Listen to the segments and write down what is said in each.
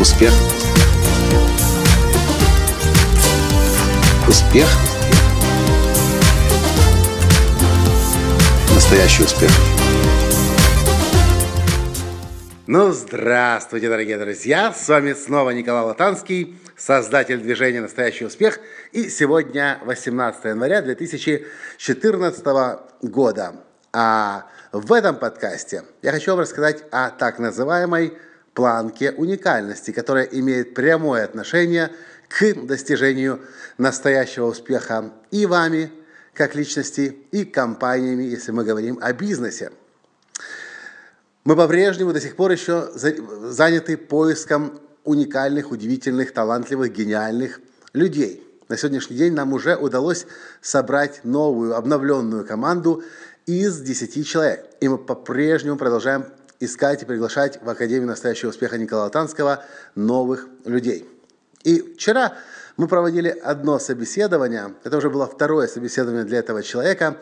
Успех. Успех. Настоящий успех. Ну, здравствуйте, дорогие друзья! С вами снова Николай Латанский, создатель движения «Настоящий успех». И сегодня 18 января 2014 года. А в этом подкасте я хочу вам рассказать о так называемой планке уникальности, которая имеет прямое отношение к достижению настоящего успеха и вами, как личности, и компаниями, если мы говорим о бизнесе. Мы по-прежнему до сих пор еще заняты поиском уникальных, удивительных, талантливых, гениальных людей. На сегодняшний день нам уже удалось собрать новую, обновленную команду из 10 человек. И мы по-прежнему продолжаем искать и приглашать в Академию настоящего успеха Николая Танского новых людей. И вчера мы проводили одно собеседование, это уже было второе собеседование для этого человека.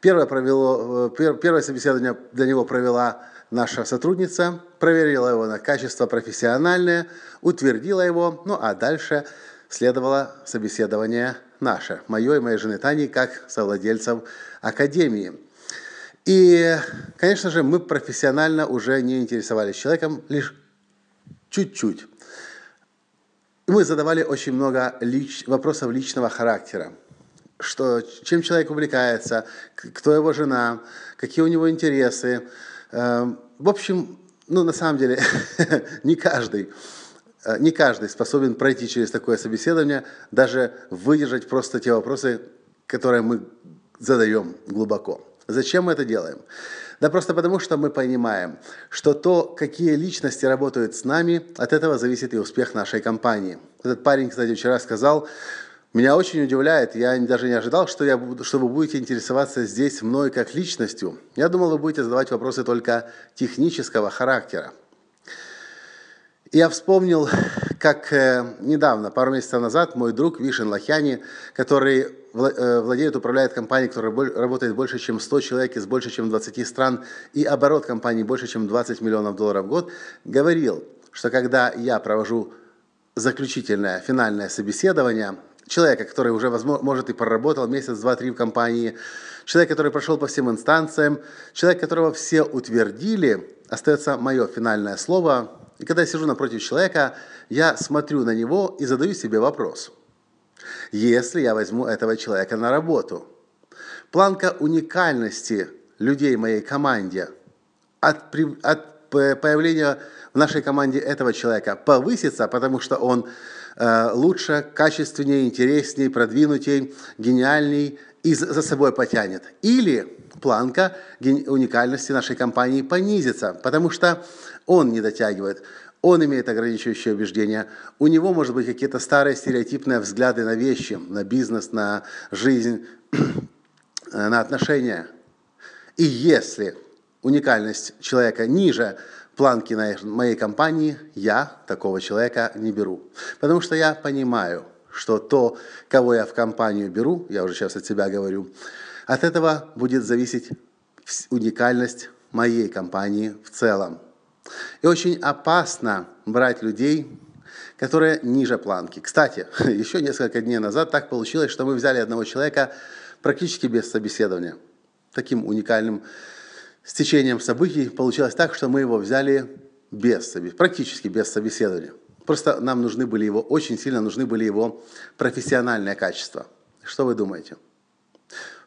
Первое, провело, э, первое собеседование для него провела наша сотрудница, проверила его на качество профессиональное, утвердила его, ну а дальше следовало собеседование наше, мое и моей жены Тани, как совладельцев Академии. И, конечно же, мы профессионально уже не интересовались человеком, лишь чуть-чуть. Мы задавали очень много лич... вопросов личного характера. Что, чем человек увлекается, кто его жена, какие у него интересы. Эм, в общем, ну, на самом деле, не каждый, э, не каждый способен пройти через такое собеседование, даже выдержать просто те вопросы, которые мы задаем глубоко. Зачем мы это делаем? Да просто потому, что мы понимаем, что то, какие личности работают с нами, от этого зависит и успех нашей компании. Этот парень, кстати, вчера сказал, меня очень удивляет, я даже не ожидал, что, я, что вы будете интересоваться здесь мной как личностью. Я думал, вы будете задавать вопросы только технического характера. Я вспомнил, как э, недавно, пару месяцев назад, мой друг Вишен Лохяни, который владеет, управляет компанией, которая работает больше, чем 100 человек из больше, чем 20 стран, и оборот компании больше, чем 20 миллионов долларов в год, говорил, что когда я провожу заключительное, финальное собеседование, человека, который уже, возможно, может, и проработал месяц, два, три в компании, человек, который прошел по всем инстанциям, человек, которого все утвердили, остается мое финальное слово – и когда я сижу напротив человека, я смотрю на него и задаю себе вопрос. Если я возьму этого человека на работу, планка уникальности людей моей команде от, от появления в нашей команде этого человека повысится, потому что он э, лучше, качественнее, интереснее, продвинутее, гениальней и за собой потянет. Или планка уникальности нашей компании понизится, потому что он не дотягивает, он имеет ограничивающие убеждения, у него, может быть, какие-то старые стереотипные взгляды на вещи, на бизнес, на жизнь, на отношения. И если уникальность человека ниже планки моей компании, я такого человека не беру. Потому что я понимаю, что то, кого я в компанию беру, я уже сейчас от себя говорю, от этого будет зависеть уникальность моей компании в целом. И очень опасно брать людей, которые ниже планки. Кстати, еще несколько дней назад так получилось, что мы взяли одного человека практически без собеседования. Таким уникальным стечением событий получилось так, что мы его взяли без, практически без собеседования. Просто нам нужны были его, очень сильно нужны были его профессиональные качества. Что вы думаете?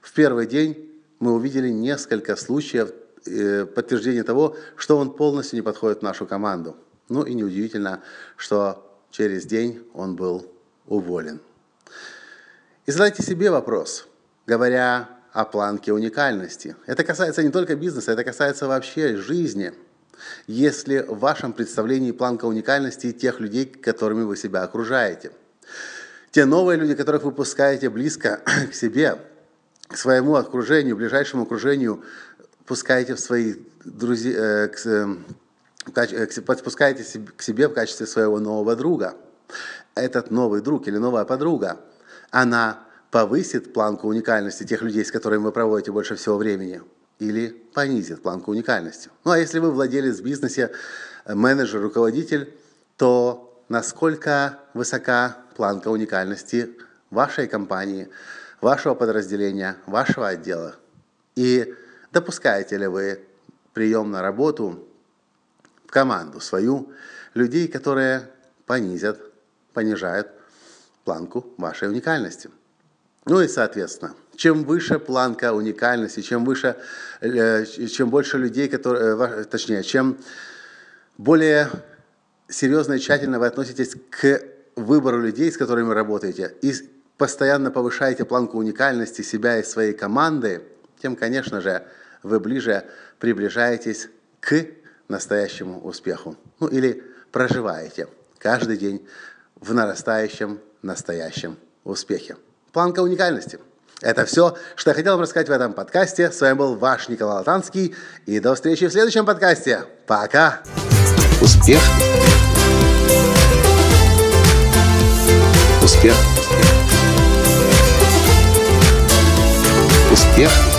В первый день мы увидели несколько случаев э, подтверждения того, что он полностью не подходит в нашу команду. Ну и неудивительно, что через день он был уволен. И задайте себе вопрос, говоря о планке уникальности. Это касается не только бизнеса, это касается вообще жизни. Если в вашем представлении планка уникальности тех людей, которыми вы себя окружаете. Те новые люди, которых вы пускаете близко к себе, к своему окружению, ближайшему окружению, пускаете в свои друзья, э, э, подпускаете к себе в качестве своего нового друга. Этот новый друг или новая подруга, она повысит планку уникальности тех людей, с которыми вы проводите больше всего времени, или понизит планку уникальности. Ну а если вы владелец бизнеса, менеджер, руководитель, то насколько высока планка уникальности вашей компании, вашего подразделения, вашего отдела. И допускаете ли вы прием на работу в команду свою людей, которые понизят, понижают планку вашей уникальности. Ну и, соответственно, чем выше планка уникальности, чем выше, э, чем больше людей, которые, э, точнее, чем более серьезно и тщательно вы относитесь к выбору людей, с которыми работаете, и постоянно повышаете планку уникальности себя и своей команды, тем, конечно же, вы ближе приближаетесь к настоящему успеху. Ну или проживаете каждый день в нарастающем настоящем успехе. Планка уникальности. Это все, что я хотел вам рассказать в этом подкасте. С вами был ваш Николай Латанский. И до встречи в следующем подкасте. Пока! Успех! Успех! Успех!